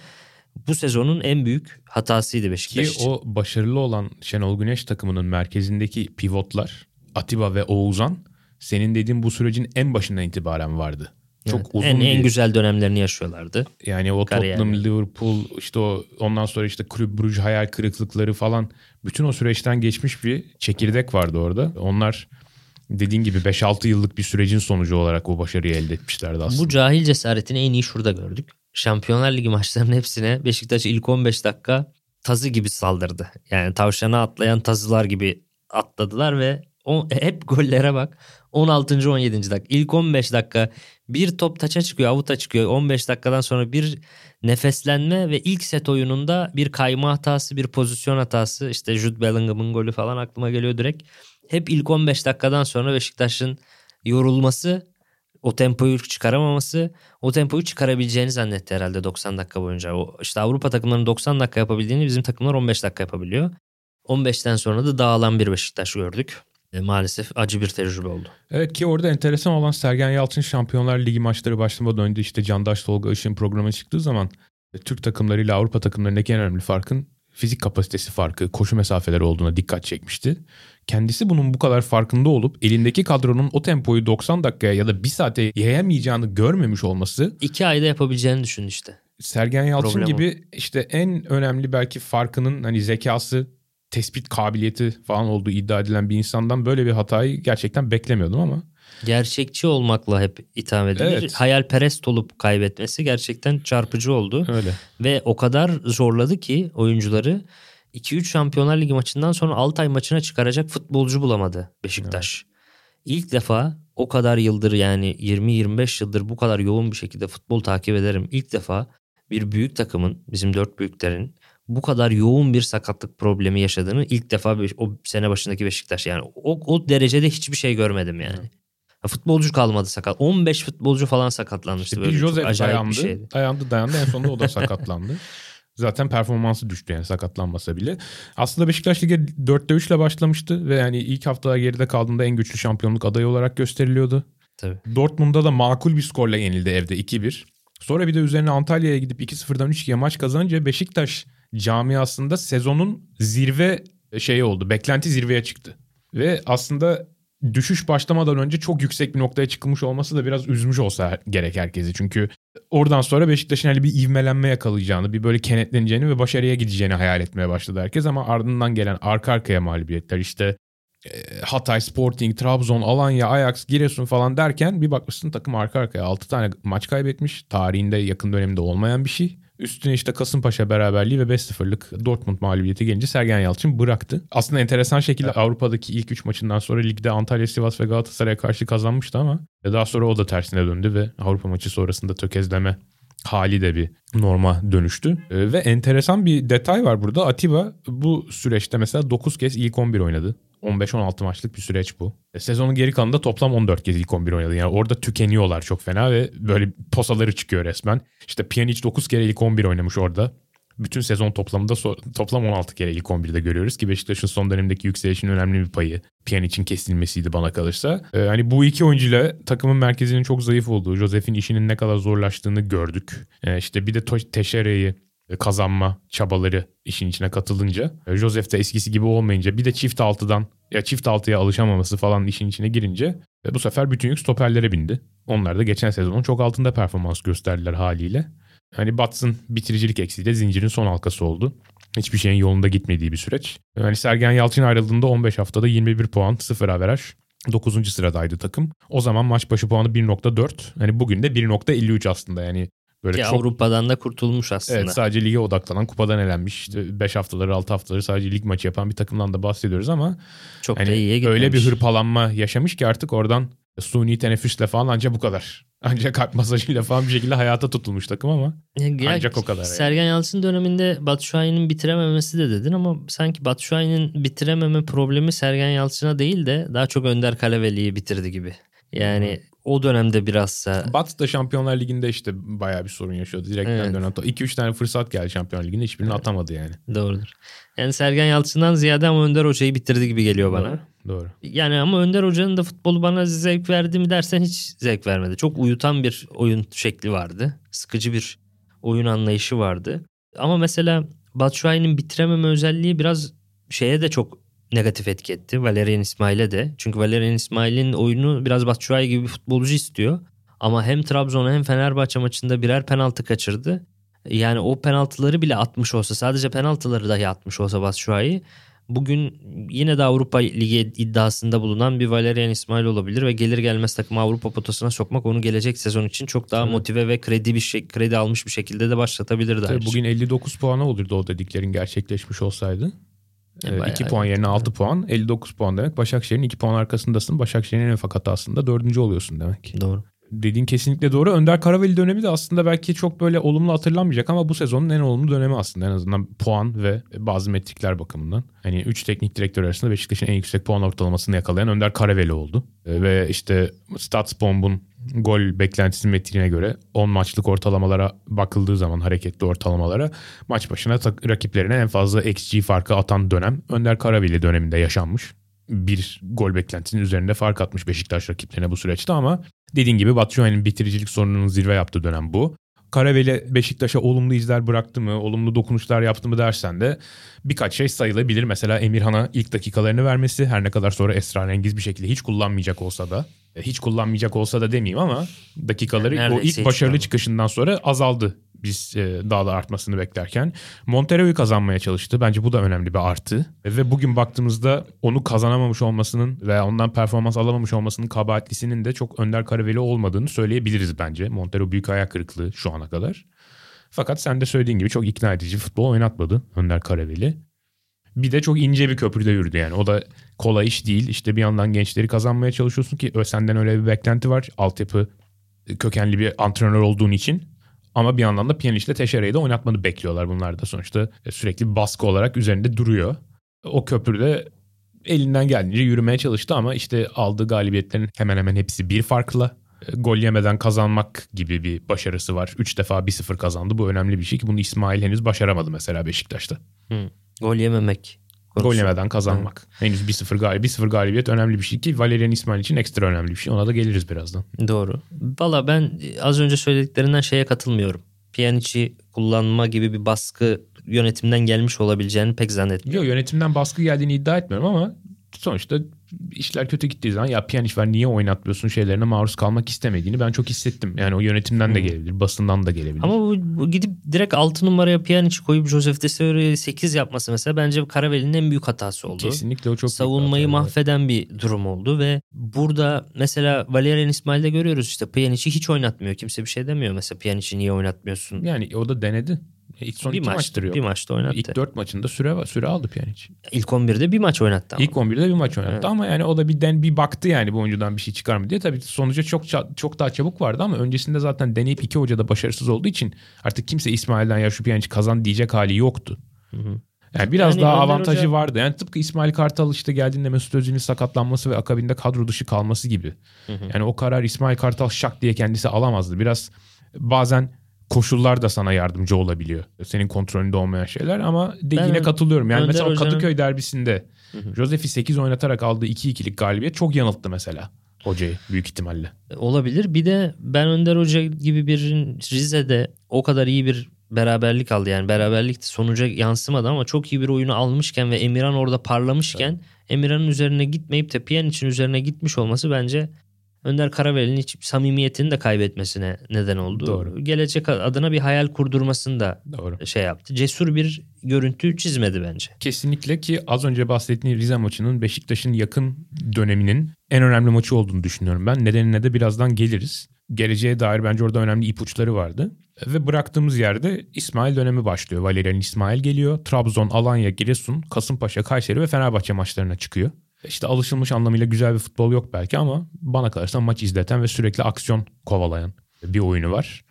bu sezonun en büyük hatasıydı Beşiktaş Ki için. o başarılı olan Şenol Güneş takımının merkezindeki pivotlar Atiba ve Oğuzhan senin dediğin bu sürecin en başından itibaren vardı. Çok Evet, uzun en, bir en güzel dönemlerini yaşıyorlardı. yani o kariyer. Tottenham, Liverpool işte o ondan sonra işte Kulüp Brugge hayal kırıklıkları falan bütün o süreçten geçmiş bir çekirdek vardı orada. Onlar dediğin gibi 5-6 yıllık bir sürecin sonucu olarak o başarıyı elde etmişlerdi aslında. Bu cahil cesaretini en iyi şurada gördük. Şampiyonlar Ligi maçlarının hepsine Beşiktaş ilk 15 dakika tazı gibi saldırdı. Yani tavşana atlayan tazılar gibi atladılar ve o, hep gollere bak. 16. 17. dakika. İlk 15 dakika bir top taça çıkıyor, avuta çıkıyor. 15 dakikadan sonra bir nefeslenme ve ilk set oyununda bir kayma hatası, bir pozisyon hatası. İşte Jude Bellingham'ın golü falan aklıma geliyor direkt. Hep ilk 15 dakikadan sonra Beşiktaş'ın yorulması, o tempoyu çıkaramaması, o tempoyu çıkarabileceğini zannetti herhalde 90 dakika boyunca. O işte Avrupa takımlarının 90 dakika yapabildiğini bizim takımlar 15 dakika yapabiliyor. 15'ten sonra da dağılan bir Beşiktaş gördük. E, maalesef acı bir tecrübe oldu. Evet ki orada enteresan olan Sergen Yalçın Şampiyonlar Ligi maçları başlamadan önce işte Candaş Tolga Işık'ın programı çıktığı zaman e, Türk takımlarıyla Avrupa takımlarındaki en önemli farkın fizik kapasitesi farkı, koşu mesafeleri olduğuna dikkat çekmişti. Kendisi bunun bu kadar farkında olup elindeki kadronun o tempoyu 90 dakikaya ya da 1 saate yayamayacağını görmemiş olması İki ayda yapabileceğini düşün işte. Sergen Yalçın Problem gibi işte en önemli belki farkının hani zekası, tespit kabiliyeti falan olduğu iddia edilen bir insandan böyle bir hatayı gerçekten beklemiyordum ama Gerçekçi olmakla hep itham edilir. Evet. Hayalperest olup kaybetmesi gerçekten çarpıcı oldu. öyle. Ve o kadar zorladı ki oyuncuları 2-3 Şampiyonlar Ligi maçından sonra Altay maçına çıkaracak futbolcu bulamadı Beşiktaş. İlk defa o kadar yıldır yani 20-25 yıldır bu kadar yoğun bir şekilde futbol takip ederim. İlk defa bir büyük takımın bizim dört büyüklerin bu kadar yoğun bir sakatlık problemi yaşadığını ilk defa o sene başındaki Beşiktaş yani o, o derecede hiçbir şey görmedim yani. Futbolcu kalmadı sakat. 15 futbolcu falan sakatlanmıştı. İşte böyle Joseph dayandı, bir şeydi. dayandı dayandı en sonunda o da sakatlandı. Zaten performansı düştü yani sakatlanmasa bile. Aslında Beşiktaş Ligi 4'te 3 ile başlamıştı ve yani ilk haftalar geride kaldığında en güçlü şampiyonluk adayı olarak gösteriliyordu. Tabii. Dortmund'da da makul bir skorla yenildi evde 2-1. Sonra bir de üzerine Antalya'ya gidip 2-0'dan 3-2'ye maç kazanınca Beşiktaş camiasında sezonun zirve şeyi oldu. Beklenti zirveye çıktı. Ve aslında düşüş başlamadan önce çok yüksek bir noktaya çıkılmış olması da biraz üzmüş olsa gerek herkesi. Çünkü oradan sonra Beşiktaş'ın hani bir ivmelenme yakalayacağını, bir böyle kenetleneceğini ve başarıya gideceğini hayal etmeye başladı herkes. Ama ardından gelen arka arkaya mağlubiyetler işte e, Hatay, Sporting, Trabzon, Alanya, Ajax, Giresun falan derken bir bakmışsın takım arka arkaya 6 tane maç kaybetmiş. Tarihinde yakın dönemde olmayan bir şey. Üstüne işte Kasımpaşa beraberliği ve 5-0'lık Dortmund mağlubiyeti gelince Sergen Yalçın bıraktı. Aslında enteresan şekilde Avrupa'daki ilk 3 maçından sonra ligde Antalya, Sivas ve Galatasaray'a karşı kazanmıştı ama daha sonra o da tersine döndü ve Avrupa maçı sonrasında tökezleme hali de bir norma dönüştü. Ee, ve enteresan bir detay var burada. Atiba bu süreçte mesela 9 kez ilk 11 oynadı. 15-16 maçlık bir süreç bu. E, sezonun geri kalanında toplam 14 kez ilk 11 oynadı. Yani orada tükeniyorlar çok fena ve böyle posaları çıkıyor resmen. İşte Pjanic 9 kere ilk 11 oynamış orada. Bütün sezon toplamında so- toplam 16 kere ilk 11'de görüyoruz ki Beşiktaş'ın son dönemdeki yükselişin önemli bir payı Pjanic'in kesilmesiydi bana kalırsa. Ee, hani bu iki oyuncuyla takımın merkezinin çok zayıf olduğu, Josef'in işinin ne kadar zorlaştığını gördük. Ee, işte bir de Teşere'yi kazanma çabaları işin içine katılınca e, Joseph de eskisi gibi olmayınca bir de çift altıdan ya çift altıya alışamaması falan işin içine girince e, bu sefer bütün yük stoperlere bindi. Onlar da geçen sezonun çok altında performans gösterdiler haliyle. Hani Bats'ın bitiricilik eksiği de zincirin son halkası oldu. Hiçbir şeyin yolunda gitmediği bir süreç. Yani Sergen Yalçın ayrıldığında 15 haftada 21 puan 0 averaj. 9. sıradaydı takım. O zaman maç başı puanı 1.4. Hani bugün de 1.53 aslında yani Böyle Ki çok Avrupa'dan da kurtulmuş aslında. Evet sadece lige odaklanan kupadan elenmiş. İşte 5 haftaları 6 haftaları sadece lig maçı yapan bir takımdan da bahsediyoruz ama Çok hani da iyiye gitmemiş. öyle bir hırpalanma yaşamış ki artık oradan suni teneffüsle falan ancak bu kadar. Ancak kalp masajıyla falan bir şekilde hayata tutulmuş takım ama Ya, ancak o kadar yani. Sergen Yalçın döneminde Batshuayi'nin bitirememesi de dedin ama sanki Batshuayi'nin bitirememe problemi Sergen Yalçın'a değil de daha çok Önder Kaleveli'yi bitirdi gibi. Yani o dönemde birazsa Bats da Şampiyonlar Ligi'nde işte bayağı bir sorun yaşıyordu. Direkten Evet. dönen. 2-3 tane fırsat geldi Şampiyonlar Ligi'nde hiçbirini atamadı yani. doğrudur. Yani Sergen Yalçın'dan ziyade ama Önder Hoca'yı bitirdi gibi geliyor bana. Doğru. Doğru. Yani ama Önder Hoca'nın da futbolu bana zevk verdi mi dersen hiç zevk vermedi. Çok uyutan bir oyun şekli vardı. Sıkıcı bir oyun anlayışı vardı. Ama mesela Batshuayi'nin bitirememe özelliği biraz şeye de çok negatif etki etti. Valerian İsmail'e de. Çünkü Valerian İsmail'in oyunu biraz Batshuayi gibi bir futbolcu istiyor. Ama hem Trabzon'a hem Fenerbahçe maçında birer penaltı kaçırdı. Yani o penaltıları bile atmış olsa sadece penaltıları dahi atmış olsa Batshuayi bugün yine de Avrupa Ligi iddiasında bulunan bir Valerian İsmail olabilir ve gelir gelmez takımı Avrupa potasına sokmak onu gelecek sezon için çok daha Tabii. motive ve kredi bir şey kredi almış bir şekilde de başlatabilirdi. Tabii bugün 59 puana olurdu o dediklerin gerçekleşmiş olsaydı. E, 2 bayağı puan iyi. yerine 6 puan 59 puan demek. Başakşehir'in 2 puan arkasındasın. Başakşehir'in en ufak hatasında 4. oluyorsun demek. Doğru. Dediğin kesinlikle doğru. Önder Karaveli dönemi de aslında belki çok böyle olumlu hatırlanmayacak ama bu sezonun en olumlu dönemi aslında en azından puan ve bazı metrikler bakımından. Hani 3 teknik direktör arasında Beşiktaş'ın en yüksek puan ortalamasını yakalayan Önder Karaveli oldu. E, Ve işte Statsbomb'un gol beklentisi metriğine göre 10 maçlık ortalamalara bakıldığı zaman hareketli ortalamalara maç başına tak- rakiplerine en fazla XG farkı atan dönem Önder Karaveli döneminde yaşanmış. Bir gol beklentisinin üzerinde fark atmış Beşiktaş rakiplerine bu süreçte ama dediğin gibi Batshuayi'nin bitiricilik sorununun zirve yaptığı dönem bu. Karaveli Beşiktaş'a olumlu izler bıraktı mı, olumlu dokunuşlar yaptı mı dersen de birkaç şey sayılabilir. Mesela Emirhan'a ilk dakikalarını vermesi her ne kadar sonra esrarengiz bir şekilde hiç kullanmayacak olsa da e, hiç kullanmayacak olsa da demeyeyim ama dakikaları Yani o ilk başarılı çıkışından sonra azaldı biz e, daha da artmasını beklerken. Montero'yu kazanmaya çalıştı. Bence bu da önemli bir artı. Ve bugün baktığımızda onu kazanamamış olmasının veya ondan performans alamamış olmasının kabahatlisinin de çok Önder Karaveli olmadığını söyleyebiliriz bence. Montero büyük ayak kırıklığı şu ana kadar. Fakat sen de söylediğin gibi çok ikna edici futbol oynatmadı Önder Karaveli. Bir de çok ince bir köprüde yürüdü yani. O da kolay iş değil. İşte bir yandan gençleri kazanmaya çalışıyorsun ki senden öyle bir beklenti var. Altyapı kökenli bir antrenör olduğun için. Ama bir yandan da Pjanic'le Teşere'yi de oynatmanı bekliyorlar bunlar da sonuçta. e, Sürekli baskı olarak üzerinde duruyor. O köprüde elinden geldiğince yürümeye çalıştı ama işte aldığı galibiyetlerin hemen hemen hepsi bir farkla e, gol yemeden kazanmak gibi bir başarısı var. 3 defa 1-0 kazandı. Bu önemli bir şey ki bunu İsmail henüz başaramadı mesela Beşiktaş'ta. Hı. Gol yememek. Konusu. Gol yemeden kazanmak. Hı. Henüz 1-0 galibiyet, 1-0 galibiyet önemli bir şey ki Valerian İsmail için ekstra önemli bir şey. Ona da geliriz birazdan. Doğru. Valla ben az önce söylediklerinden şeye katılmıyorum. Pjanic'i kullanma gibi bir baskı yönetimden gelmiş olabileceğini pek zannetmiyorum. Yok yönetimden baskı geldiğini iddia etmiyorum ama sonuçta işler kötü gittiği zaman ya Pjanic var niye oynatmıyorsun şeylerine maruz kalmak istemediğini ben çok hissettim. Yani o yönetimden de gelebilir, basından da gelebilir. Ama bu, bu gidip direkt 6 numaraya Pjanic'i koyup Josef de Seura'yı 8 yapması mesela bence Karaveli'nin en büyük hatası oldu. Kesinlikle o çok Savunmayı mahveden bir durum oldu ve burada mesela Valerian İsmail'de görüyoruz işte Pjanic'i hiç oynatmıyor. Kimse bir şey demiyor mesela Pjanic'i niye oynatmıyorsun? Yani o da denedi. İlk son bir iki maç, maçtır yok. Bir maçta oynattı. İlk dört maçında süre süre aldı Pjanic. İlk 11'de bir maç oynattı ama. İlk 11'de bir maç oynattı evet. ama yani o da bir den bir baktı yani bu oyuncudan bir şey çıkar mı diye. Tabii sonuca çok çok daha çabuk vardı ama öncesinde zaten deneyip iki hoca da başarısız olduğu için artık kimse İsmail'den ya şu Pjanic kazan diyecek hali yoktu. Hı hı. Yani biraz yani daha avantajı Hoca... vardı. Yani tıpkı İsmail Kartal işte geldiğinde Mesut Özil'in sakatlanması ve akabinde kadro dışı kalması gibi. Hı hı. Yani o karar İsmail Kartal şak diye kendisi alamazdı. Biraz bazen koşullar da sana yardımcı olabiliyor. Senin kontrolünde olmayan şeyler ama dediğine ben katılıyorum. Yani mesela Hoca'nın... Kadıköy derbisinde Josef'i 8 oynatarak aldığı 2-2'lik galibiyet çok yanılttı mesela hocayı büyük ihtimalle. Olabilir. Bir de ben Önder Hoca gibi bir Rize'de o kadar iyi bir beraberlik aldı. Yani beraberlik sonuca yansımadı ama çok iyi bir oyunu almışken ve Emirhan orada parlamışken evet. Emirhan'ın üzerine gitmeyip de için üzerine gitmiş olması bence Önder Karaveli'nin hiç samimiyetini de kaybetmesine neden oldu. Doğru. Gelecek adına bir hayal kurdurmasını da Doğru. şey yaptı. Cesur bir görüntü çizmedi bence. Kesinlikle ki az önce bahsettiğim Rize maçının Beşiktaş'ın yakın döneminin en önemli maçı olduğunu düşünüyorum ben. Nedenine de birazdan geliriz. Geleceğe dair bence orada önemli ipuçları vardı. Ve bıraktığımız yerde İsmail dönemi başlıyor. Valerian İsmail geliyor. Trabzon, Alanya, Giresun, Kasımpaşa, Kayseri ve Fenerbahçe maçlarına çıkıyor. İşte alışılmış anlamıyla güzel bir futbol yok belki ama bana kalırsa maç izleten ve sürekli aksiyon kovalayan bir oyunu var.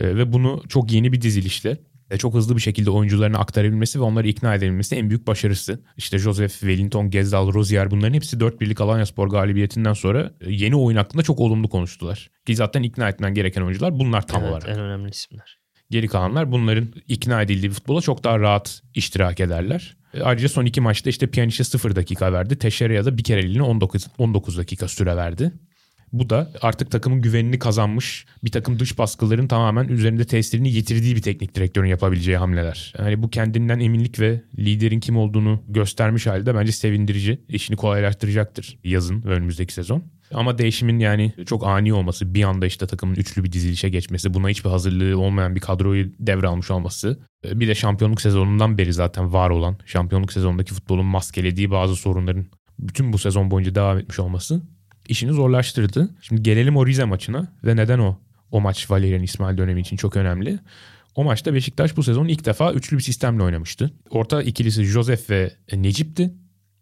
E, ve bunu çok yeni bir dizilişle e, çok hızlı bir şekilde oyuncularına aktarabilmesi ve onları ikna edebilmesi en büyük başarısı. İşte Joseph, Wellington, Gezdal, Rozier bunların hepsi 4 birlik Alanya Spor galibiyetinden sonra e, yeni oyun hakkında çok olumlu konuştular. Ki zaten ikna etmen gereken oyuncular bunlar tam evet, olarak. en önemli isimler. Geri kalanlar bunların ikna edildiği bir futbola çok daha rahat iştirak ederler. E, ayrıca son iki maçta işte Pjanic'e 0 dakika verdi. Teşere'ye da bir kereliğine 19, 19 dakika süre verdi. Bu da artık takımın güvenini kazanmış bir takım dış baskıların tamamen üzerinde tesirini yitirdiği bir teknik direktörün yapabileceği hamleler. Yani bu kendinden eminlik ve liderin kim olduğunu göstermiş halde bence sevindirici. İşini kolaylaştıracaktır yazın ve önümüzdeki sezon. Ama değişimin yani çok ani olması, bir anda işte takımın üçlü bir dizilişe geçmesi, buna hiçbir hazırlığı olmayan bir kadroyu devralmış olması. Bir de şampiyonluk sezonundan beri zaten var olan, şampiyonluk sezonundaki futbolun maskelediği bazı sorunların bütün bu sezon boyunca devam etmiş olması işini zorlaştırdı. Şimdi gelelim o Rize maçına ve neden o? O maç Valerian İsmail dönemi için çok önemli. O maçta Beşiktaş bu sezon ilk defa üçlü bir sistemle oynamıştı. Orta ikilisi Josef ve Necip'ti.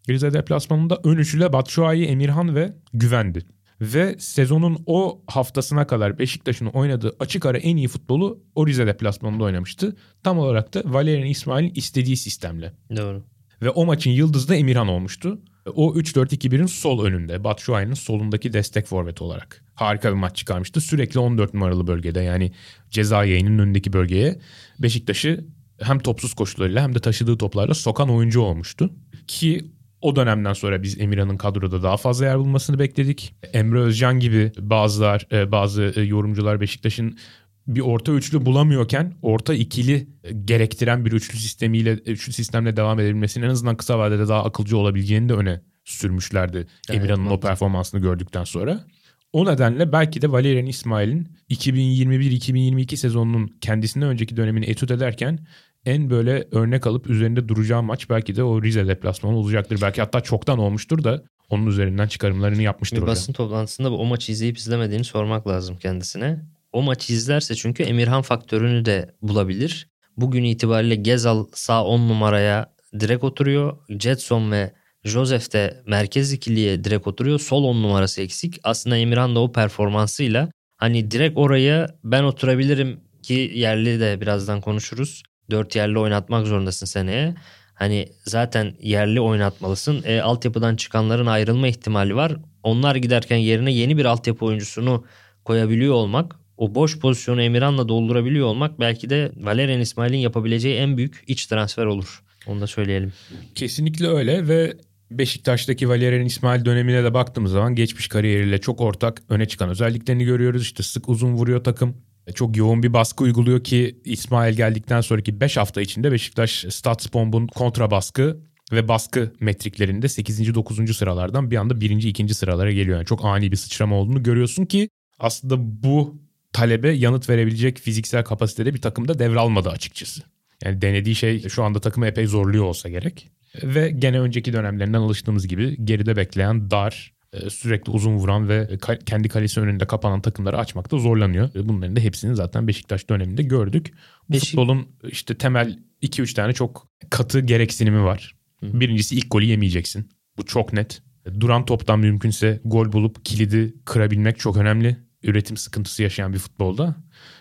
Rize deplasmanında ön üçlüyle Batshuayi, Emirhan ve Güvendi. Ve sezonun o haftasına kadar Beşiktaş'ın oynadığı açık ara en iyi futbolu o Rize deplasmanında oynamıştı. Tam olarak da Valerian İsmail'in istediği sistemle. Doğru. Ve o maçın yıldızı da Emirhan olmuştu. O 3-4-2-1'in sol önünde. Batshuayi'nin solundaki destek forvet olarak. Harika bir maç çıkarmıştı. Sürekli 14 numaralı bölgede yani ceza yayının önündeki bölgeye Beşiktaş'ı hem topsuz koşularıyla hem de taşıdığı toplarla sokan oyuncu olmuştu. Ki o dönemden sonra biz Emirhan'ın kadroda daha fazla yer bulmasını bekledik. Emre Özcan gibi bazılar e, bazı e, yorumcular Beşiktaş'ın bir orta üçlü bulamıyorken orta ikili gerektiren bir üçlü sistemiyle üçlü sistemle devam edebilmesinin en azından kısa vadede daha akılcı olabileceğini de öne sürmüşlerdi evet, Emirhan'ın o performansını gördükten sonra. O nedenle belki de Valerian İsmail'in 2021-2022 sezonunun kendisinden önceki dönemini etüt ederken en böyle örnek alıp üzerinde duracağı maç belki de o Rize deplasmanı olacaktır. Belki hatta çoktan olmuştur da onun üzerinden çıkarımlarını yapmıştır bir hocam. Basın toplantısında bu o maçı izleyip izlemediğini sormak lazım kendisine. O maçı izlerse çünkü Emirhan faktörünü de bulabilir. Bugün itibariyle Gezal sağ 10 numaraya direkt oturuyor. Jetson ve Joseph de merkez ikiliye direkt oturuyor. Sol 10 numarası eksik. Aslında Emirhan da o performansıyla hani direkt oraya ben oturabilirim ki yerli de birazdan konuşuruz. 4 yerli oynatmak zorundasın seneye. Hani zaten yerli oynatmalısın. E, altyapıdan çıkanların ayrılma ihtimali var. Onlar giderken yerine yeni bir altyapı oyuncusunu koyabiliyor olmak, o boş pozisyonu Emirhan'la doldurabiliyor olmak belki de Valerian İsmail'in yapabileceği en büyük iç transfer olur. Onu da söyleyelim. Kesinlikle öyle ve Beşiktaş'taki Valerian İsmail dönemine de baktığımız zaman geçmiş kariyeriyle çok ortak öne çıkan özelliklerini görüyoruz. İşte sık uzun vuruyor takım. Çok yoğun bir baskı uyguluyor ki İsmail geldikten sonraki 5 hafta içinde Beşiktaş Statsbomb'un kontra baskı ve baskı metriklerinde 8. 9. sıralardan bir anda 1. 2. sıralara geliyor. Yani çok ani bir sıçrama olduğunu görüyorsun ki aslında bu talebe yanıt verebilecek fiziksel kapasitede bir takımda devralmadı açıkçası. Yani denediği şey şu anda takımı epey zorluyor olsa gerek. Ve gene önceki dönemlerinden alıştığımız gibi geride bekleyen dar, e, sürekli uzun vuran ve kendi kalesi önünde kapanan takımları açmakta zorlanıyor. Bunların da hepsini zaten Beşiktaş döneminde gördük. Bu Beşik... futbolun işte temel 2-3 tane çok katı gereksinimi var. Hı. Birincisi ilk golü yemeyeceksin. Bu çok net. Duran toptan mümkünse gol bulup kilidi kırabilmek çok önemli. Üretim sıkıntısı yaşayan bir futbolda.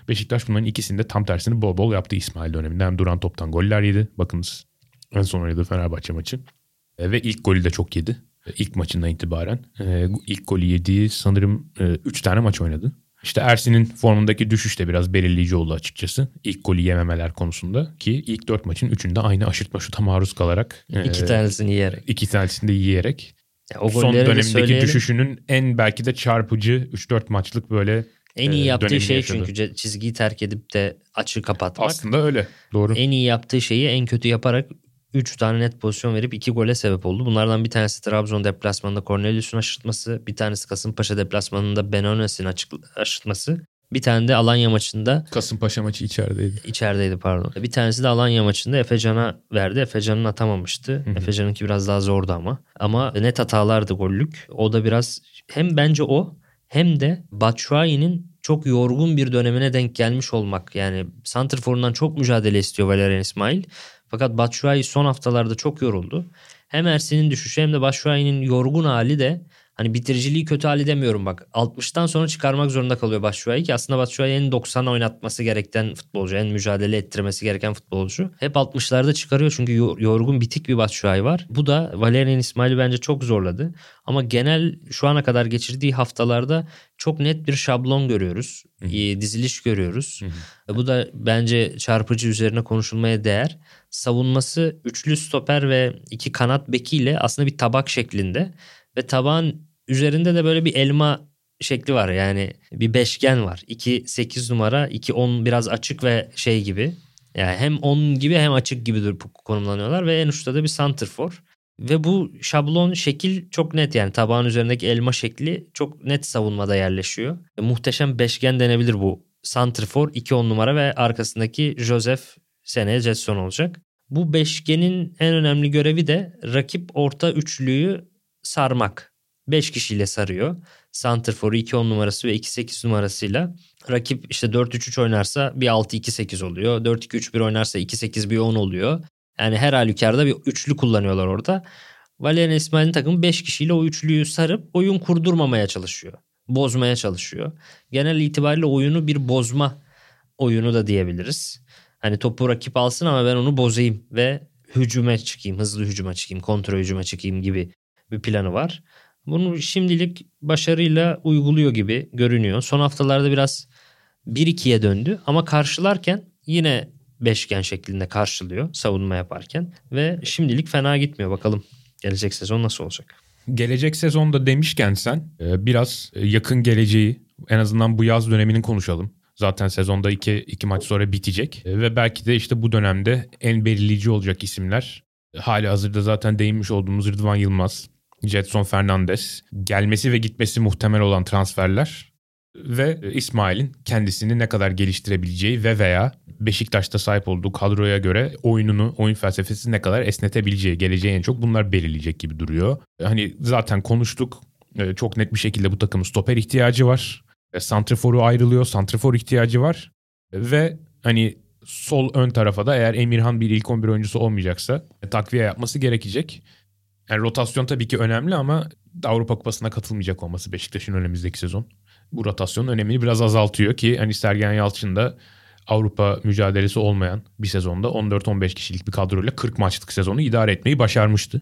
Beşiktaş bunların ikisinde tam tersini bol bol yaptı İsmail döneminde. Hem duran toptan goller yedi. Bakınız en son oynadığı Fenerbahçe maçı. E, ve ilk golü de çok yedi. E, ilk maçından itibaren. E, ilk golü yediği sanırım 3 tane maç oynadı. İşte Ersin'in formundaki düşüş de biraz belirleyici oldu açıkçası. İlk golü yememeler konusunda ki ilk dört maçın üçünde aynı aşırtma şuta maruz kalarak. iki e, tanesini yiyerek. İki tanesini de yiyerek. Ya, o son dönemindeki düşüşünün en belki de çarpıcı 3-4 maçlık böyle en iyi yaptığı şey yaşadı. çünkü çizgiyi terk edip de açı kapatmak. Aslında öyle. Doğru. En iyi yaptığı şeyi en kötü yaparak 3 tane net pozisyon verip 2 gole sebep oldu. Bunlardan bir tanesi Trabzon deplasmanında Cornelius'un aşırtması, bir tanesi Kasımpaşa deplasmanında Benones'in aşırtması. Bir tane de Alanya maçında Kasımpaşa maçı içerideydi. İçerideydi pardon. Bir tanesi de Alanya maçında Efecan'a verdi. Efecan'ın atamamıştı. Efecan'ınki biraz daha zordu ama. Ama net hatalardı gollük. O da biraz hem bence o hem de Batshuayi'nin çok yorgun bir dönemine denk gelmiş olmak. Yani Santrfor'undan çok mücadele istiyor Valerian İsmail. Fakat Batshuayi son haftalarda çok yoruldu. Hem Ersin'in düşüşü hem de Batshuayi'nin yorgun hali de hani bitiriciliği kötü hali demiyorum bak. 60'tan sonra çıkarmak zorunda kalıyor Batshuayi ki aslında Batshuayi en 90 oynatması gereken futbolcu. En mücadele ettirmesi gereken futbolcu. Hep 60'larda çıkarıyor çünkü yorgun bitik bir Batshuayi var. Bu da Valerian İsmail'i bence çok zorladı. Ama genel şu ana kadar geçirdiği haftalarda çok net bir şablon görüyoruz. Hı hı. Diziliş görüyoruz. Hı hı. Bu da bence çarpıcı üzerine konuşulmaya değer. Savunması üçlü stoper ve iki kanat bekiyle aslında bir tabak şeklinde. Ve tabağın üzerinde de böyle bir elma şekli var. Yani bir beşgen var. 2 8 numara, 2 10 biraz açık ve şey gibi. Yani hem 10 gibi hem açık gibi konumlanıyorlar ve en uçta da bir santrfor. Ve bu şablon şekil çok net yani tabağın üzerindeki elma şekli çok net savunmada yerleşiyor. E, muhteşem beşgen denebilir bu. Santrfor 2-10 numara ve arkasındaki Joseph seneye Jetson olacak. Bu beşgenin en önemli görevi de rakip orta üçlüyü sarmak. 5 kişiyle sarıyor. Santrfor'u 2-10 numarası ve 2-8 numarasıyla. Rakip işte 4-3-3 oynarsa bir 6-2-8 oluyor. 4-2-3-1 oynarsa 2-8 bir 10 oluyor. Yani her halükarda bir üçlü kullanıyorlar orada. Valerian İsmail'in takımı 5 kişiyle o üçlüyü sarıp oyun kurdurmamaya çalışıyor. Bozmaya çalışıyor. Genel itibariyle oyunu bir bozma oyunu da diyebiliriz. Hani topu rakip alsın ama ben onu bozayım ve hücuma çıkayım, hızlı hücuma çıkayım, kontrol hücuma çıkayım gibi bir planı var. Bunu şimdilik başarıyla uyguluyor gibi görünüyor. Son haftalarda biraz 1-2'ye döndü ama karşılarken yine beşgen şeklinde karşılıyor savunma yaparken ve şimdilik fena gitmiyor bakalım gelecek sezon nasıl olacak. Gelecek sezonda demişken sen e, biraz yakın geleceği en azından bu yaz döneminin konuşalım. Zaten sezonda iki, iki maç sonra bitecek e, ve belki de işte bu dönemde en belirleyici olacak isimler. Hali hazırda zaten değinmiş olduğumuz Rıdvan Yılmaz, Jetson Fernandez, gelmesi ve gitmesi muhtemel olan transferler ve İsmail'in kendisini ne kadar geliştirebileceği ve veya Beşiktaş'ta sahip olduğu kadroya göre oyununu, oyun felsefesi ne kadar esnetebileceği, geleceği en çok bunlar belirleyecek gibi duruyor. Hani zaten konuştuk. E, çok net bir şekilde bu takımın stoper ihtiyacı var. E, Santrifor'u ayrılıyor. Santrifor ihtiyacı var. Ve hani sol ön tarafa da eğer Emirhan bir ilk 11 oyuncusu olmayacaksa e, takviye yapması gerekecek. Yani rotasyon tabii ki önemli ama Avrupa Kupası'na katılmayacak olması Beşiktaş'ın önümüzdeki sezon bu rotasyonun önemini biraz azaltıyor ki hani Sergen Yalçın da Avrupa mücadelesi olmayan bir sezonda 14-15 kişilik bir kadroyla 40 maçlık sezonu idare etmeyi başarmıştı.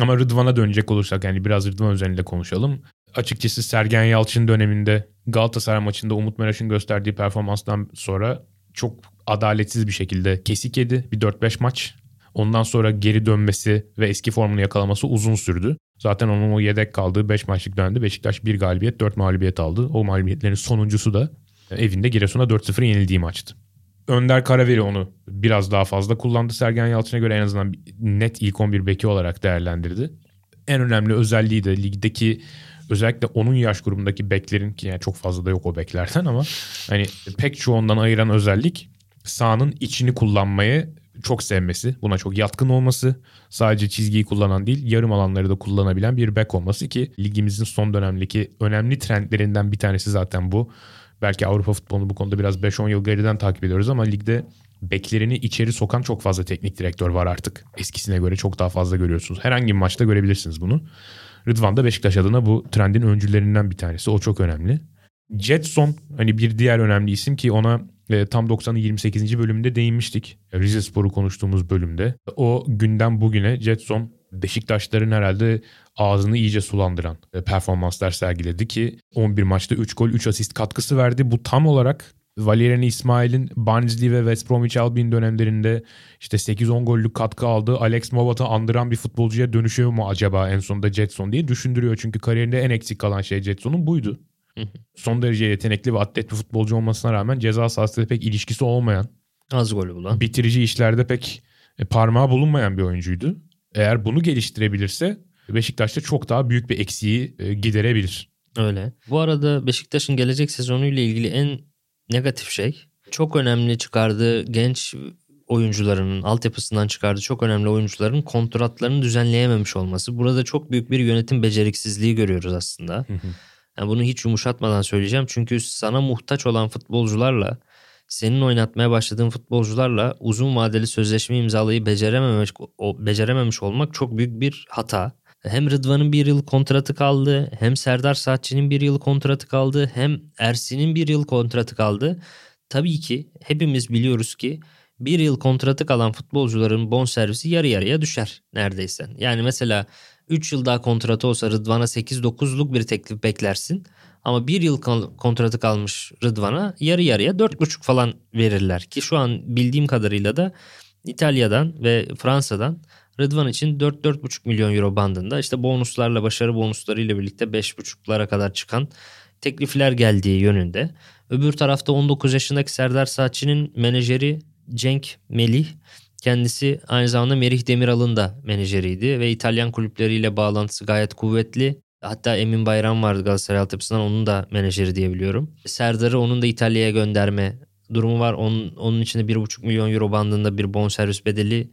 Ama Rıdvan'a dönecek olursak yani biraz Rıdvan üzerinde konuşalım. Açıkçası Sergen Yalçın döneminde Galatasaray maçında Umut Meraş'ın gösterdiği performanstan sonra çok adaletsiz bir şekilde kesik yedi. Bir 4-5 maç. Ondan sonra geri dönmesi ve eski formunu yakalaması uzun sürdü. Zaten onun o yedek kaldığı 5 maçlık dönemde Beşiktaş 1 galibiyet 4 mağlubiyet aldı. O mağlubiyetlerin sonuncusu da evinde Giresun'a 4-0 yenildiği maçtı. Önder Karaveri onu biraz daha fazla kullandı. Sergen Yalçın'a göre en azından net ilk 11 beki olarak değerlendirdi. En önemli özelliği de ligdeki özellikle onun yaş grubundaki beklerin ki yani çok fazla da yok o beklerden ama hani pek çoğundan ayıran özellik sahanın içini kullanmayı çok sevmesi, buna çok yatkın olması, sadece çizgiyi kullanan değil yarım alanları da kullanabilen bir bek olması ki ligimizin son dönemdeki önemli trendlerinden bir tanesi zaten bu. Belki Avrupa futbolunu bu konuda biraz 5-10 yıl geriden takip ediyoruz ama ligde beklerini içeri sokan çok fazla teknik direktör var artık. Eskisine göre çok daha fazla görüyorsunuz. Herhangi bir maçta görebilirsiniz bunu. Rıdvan da Beşiktaş adına bu trendin öncülerinden bir tanesi. O çok önemli. Jetson hani bir diğer önemli isim ki ona e, tam 90'ın 28. bölümünde değinmiştik. Rize Spor'u konuştuğumuz bölümde. O günden bugüne Jetson Beşiktaşların herhalde ağzını iyice sulandıran e, performanslar sergiledi ki 11 maçta 3 gol 3 asist katkısı verdi. Bu tam olarak Valerian İsmail'in Barnsley ve West Bromwich Albion dönemlerinde işte 8-10 gollük katkı aldığı Alex Movat'ı andıran bir futbolcuya dönüşüyor mu acaba en sonunda Jetson diye düşündürüyor. Çünkü kariyerinde en eksik kalan şey Jetson'un buydu. Son derece yetenekli ve atlet bir futbolcu olmasına rağmen ceza sahasıyla pek ilişkisi olmayan, Az golü bulan. bitirici işlerde pek e, parmağı bulunmayan bir oyuncuydu. Eğer bunu geliştirebilirse Beşiktaş'ta çok daha büyük bir eksiği e, giderebilir. Öyle. Bu arada Beşiktaş'ın gelecek sezonuyla ilgili en negatif şey çok önemli çıkardığı genç oyuncularının altyapısından çıkardığı çok önemli oyuncuların kontratlarını düzenleyememiş olması. Burada çok büyük bir yönetim beceriksizliği görüyoruz aslında. Yani bunu hiç yumuşatmadan söyleyeceğim. Çünkü sana muhtaç olan futbolcularla senin oynatmaya başladığın futbolcularla uzun vadeli sözleşme imzalayı becerememiş, becerememiş olmak çok büyük bir hata. Hem Rıdvan'ın bir yıl kontratı kaldı, hem Serdar Saatçı'nın bir yıl kontratı kaldı, hem Ersin'in bir yıl kontratı kaldı. Tabii ki hepimiz biliyoruz ki bir yıl kontratı kalan futbolcuların bonservisi yarı yarıya düşer neredeyse. Yani mesela 3 yıl daha kontratı olsa Rıdvan'a 8-9'luk bir teklif beklersin. Ama bir yıl kontratı kalmış Rıdvan'a yarı yarıya 4,5 falan verirler. Ki şu an bildiğim kadarıyla da İtalya'dan ve Fransa'dan Rıdvan için 4-4,5 milyon euro bandında işte bonuslarla başarı bonuslarıyla birlikte 5,5'lara kadar çıkan teklifler geldiği yönünde. Öbür tarafta 19 yaşındaki Serdar Saatçı'nın menajeri Cenk Melih kendisi aynı zamanda Merih Demiral'ın da menajeriydi ve İtalyan kulüpleriyle bağlantısı gayet kuvvetli. Hatta Emin Bayram vardı Galatasaray altyapısından onun da menajeri diyebiliyorum. Serdar'ı onun da İtalya'ya gönderme durumu var. Onun, onun için de 1,5 milyon euro bandında bir bonservis bedeli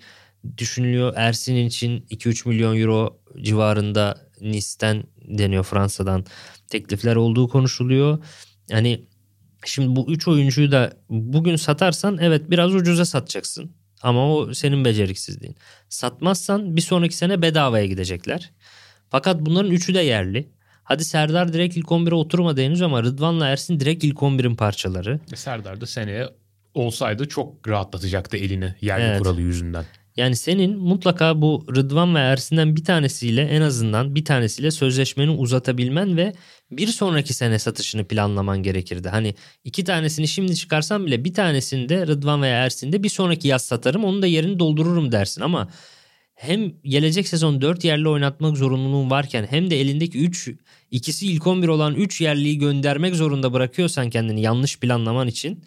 düşünülüyor. Ersin için 2-3 milyon euro civarında Nice'ten deniyor Fransa'dan teklifler olduğu konuşuluyor. Yani şimdi bu 3 oyuncuyu da bugün satarsan evet biraz ucuza satacaksın. Ama o senin beceriksizliğin. Satmazsan bir sonraki sene bedavaya gidecekler. Fakat bunların üçü de yerli. Hadi Serdar direkt ilk 11'e oturmadı henüz ama Rıdvan'la Ersin direkt ilk 11'in parçaları. E, Serdar da seneye olsaydı çok rahatlatacaktı elini yerli Evet. kuralı yüzünden. Yani senin mutlaka bu Rıdvan ve Ersin'den bir tanesiyle en azından bir tanesiyle sözleşmeni uzatabilmen ve bir sonraki sene satışını planlaman gerekirdi. Hani iki tanesini şimdi çıkarsam bile bir tanesini de Rıdvan veya Ersin'de bir sonraki yaz satarım onun da yerini doldururum dersin ama hem gelecek sezon 4 yerli oynatmak zorunluluğun varken hem de elindeki 3 ikisi ilk 11 olan 3 yerliyi göndermek zorunda bırakıyorsan kendini yanlış planlaman için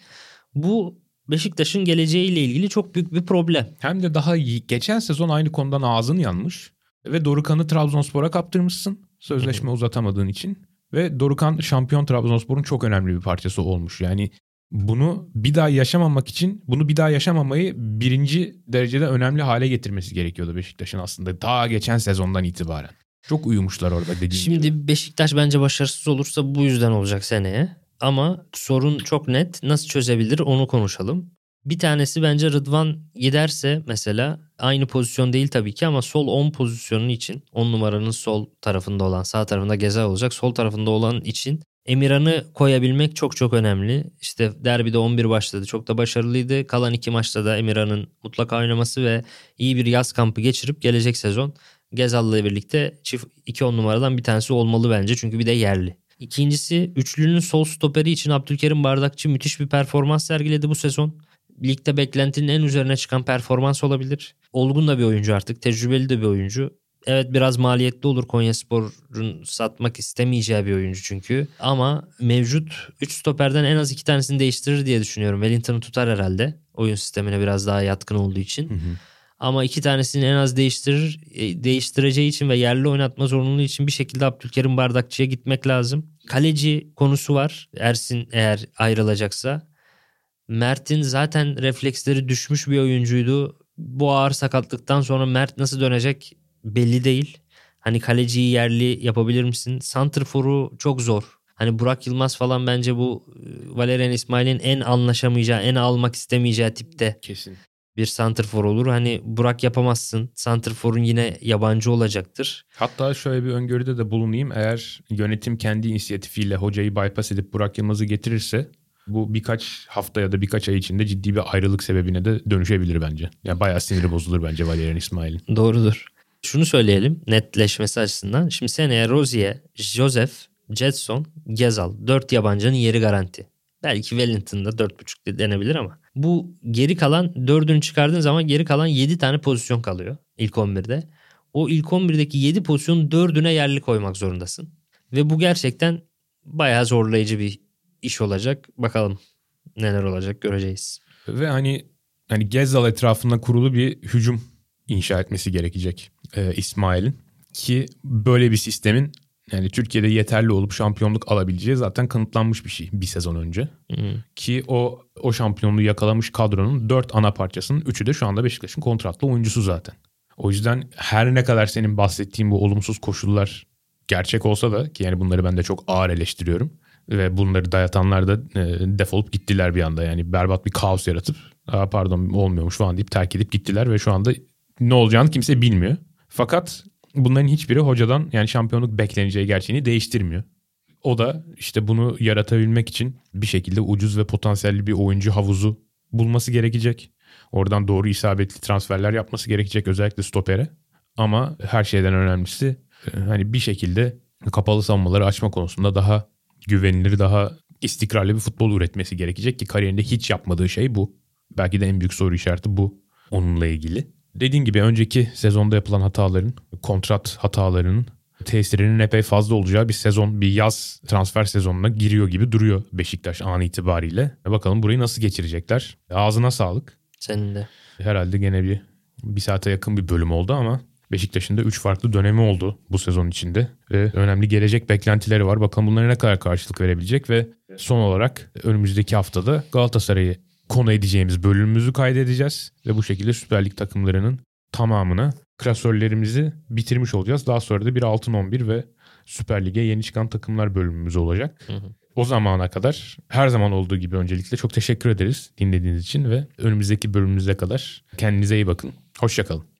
bu Beşiktaş'ın geleceğiyle ilgili çok büyük bir problem. Hem de daha iyi. Geçen sezon aynı konudan ağzın yanmış. Ve Dorukan'ı Trabzonspor'a kaptırmışsın. Sözleşme uzatamadığın için. Ve Dorukan şampiyon Trabzonspor'un çok önemli bir parçası olmuş. Yani bunu bir daha yaşamamak için bunu bir daha yaşamamayı birinci derecede önemli hale getirmesi gerekiyordu Beşiktaş'ın aslında. Daha geçen sezondan itibaren. Çok uyumuşlar orada dediğim Şimdi gibi. Beşiktaş bence başarısız olursa bu yüzden olacak seneye. Ama sorun çok net. Nasıl çözebilir onu konuşalım. Bir tanesi bence Rıdvan giderse mesela aynı pozisyon değil tabii ki ama sol 10 pozisyonu için 10 numaranın sol tarafında olan sağ tarafında Gezal olacak. Sol tarafında olan için Emirhan'ı koyabilmek çok çok önemli. İşte derbide 11 başladı. Çok da başarılıydı. Kalan iki maçta da Emirhan'ın mutlaka oynaması ve iyi bir yaz kampı geçirip gelecek sezon Gezal'la birlikte çift 2-10 numaradan bir tanesi olmalı bence. Çünkü bir de yerli. İkincisi üçlünün sol stoperi için Abdülkerim Bardakçı müthiş bir performans sergiledi bu sezon. Ligde beklentinin en üzerine çıkan performans olabilir. Olgun da bir oyuncu artık. Tecrübeli de bir oyuncu. Evet biraz maliyetli olur Konyaspor'un satmak istemeyeceği bir oyuncu çünkü. Ama mevcut 3 stoperden en az 2 tanesini değiştirir diye düşünüyorum. Wellington'ı tutar herhalde. Oyun sistemine biraz daha yatkın olduğu için. Hı hı. Ama iki tanesini en az değiştirir, e, değiştireceği için ve yerli oynatma zorunluluğu için bir şekilde Abdülkerim Bardakçı'ya gitmek lazım. Kaleci konusu var. Ersin eğer ayrılacaksa. Mert'in zaten refleksleri düşmüş bir oyuncuydu. Bu ağır sakatlıktan sonra Mert nasıl dönecek belli değil. Hani kaleciyi yerli yapabilir misin? Santrfor'u çok zor. Hani Burak Yılmaz falan bence bu e, Valerian İsmail'in en anlaşamayacağı, en almak istemeyeceği tipte. Kesin. Bir santrfor olur. Hani Burak yapamazsın. Santrfor'un yine yabancı olacaktır. Hatta şöyle bir öngörüde de bulunayım. Eğer yönetim kendi inisiyatifiyle hocayı bypass edip Burak Yılmaz'ı getirirse bu birkaç hafta ya da birkaç ay içinde ciddi bir ayrılık sebebine de dönüşebilir bence. Yani bayağı siniri bozulur bence Valerian İsmail'in. Doğrudur. Şunu söyleyelim netleşmesi açısından. Şimdi seneye Rozier, Joseph, Jetson, Gezal. Dört yabancının yeri garanti. Belki Wellington'da 4.5 denebilir ama. Bu geri kalan dördünü çıkardığın zaman geri kalan 7 tane pozisyon kalıyor ilk 11'de. O ilk 11'deki 7 pozisyonun dördüne yerli koymak zorundasın. Ve bu gerçekten bayağı zorlayıcı bir iş olacak. Bakalım neler olacak göreceğiz. Ve hani hani Gezzal etrafında kurulu bir hücum inşa etmesi gerekecek e, İsmail'in. Ki böyle bir sistemin yani Türkiye'de yeterli olup şampiyonluk alabileceği zaten kanıtlanmış bir şey bir sezon önce. Hmm. Ki o o şampiyonluğu yakalamış kadronun dört ana parçasının üçü de şu anda Beşiktaş'ın kontratlı oyuncusu zaten. O yüzden her ne kadar senin bahsettiğin bu olumsuz koşullar gerçek olsa da ki yani bunları ben de çok ağır eleştiriyorum. Ve bunları dayatanlar da e, defolup gittiler bir anda. Yani berbat bir kaos yaratıp Aa, pardon olmuyormuş falan deyip terk edip gittiler ve şu anda ne olacağını kimse bilmiyor. Fakat bunların hiçbiri hocadan yani şampiyonluk bekleneceği gerçeğini değiştirmiyor. O da işte bunu yaratabilmek için bir şekilde ucuz ve potansiyelli bir oyuncu havuzu bulması gerekecek. Oradan doğru isabetli transferler yapması gerekecek özellikle stopere. Ama her şeyden önemlisi e, hani bir şekilde kapalı savunmaları açma konusunda daha güvenilir, daha istikrarlı bir futbol üretmesi gerekecek ki kariyerinde hiç yapmadığı şey bu. Belki de en büyük soru işareti bu onunla ilgili. Dediğin gibi önceki sezonda yapılan hataların, kontrat hatalarının tesirinin epey fazla olacağı bir sezon, bir yaz transfer sezonuna giriyor gibi duruyor Beşiktaş an itibariyle. Bakalım burayı nasıl geçirecekler. Ağzına sağlık. Senin de. Herhalde gene bir bir saate yakın bir bölüm oldu ama Beşiktaş'ın da 3 farklı dönemi oldu bu sezon içinde. Ve önemli gelecek beklentileri var. Bakalım bunlara ne kadar karşılık verebilecek ve son olarak önümüzdeki haftada Galatasaray'ı konu edeceğimiz bölümümüzü kaydedeceğiz. Ve bu şekilde Süper Lig takımlarının tamamına klasörlerimizi bitirmiş olacağız. Daha sonra da bir altın 11 ve Süper Lig'e yeni çıkan takımlar bölümümüz olacak. Hı hı. O zamana kadar her zaman olduğu gibi öncelikle çok teşekkür ederiz dinlediğiniz için ve önümüzdeki bölümümüze kadar kendinize iyi bakın. Hoşçakalın.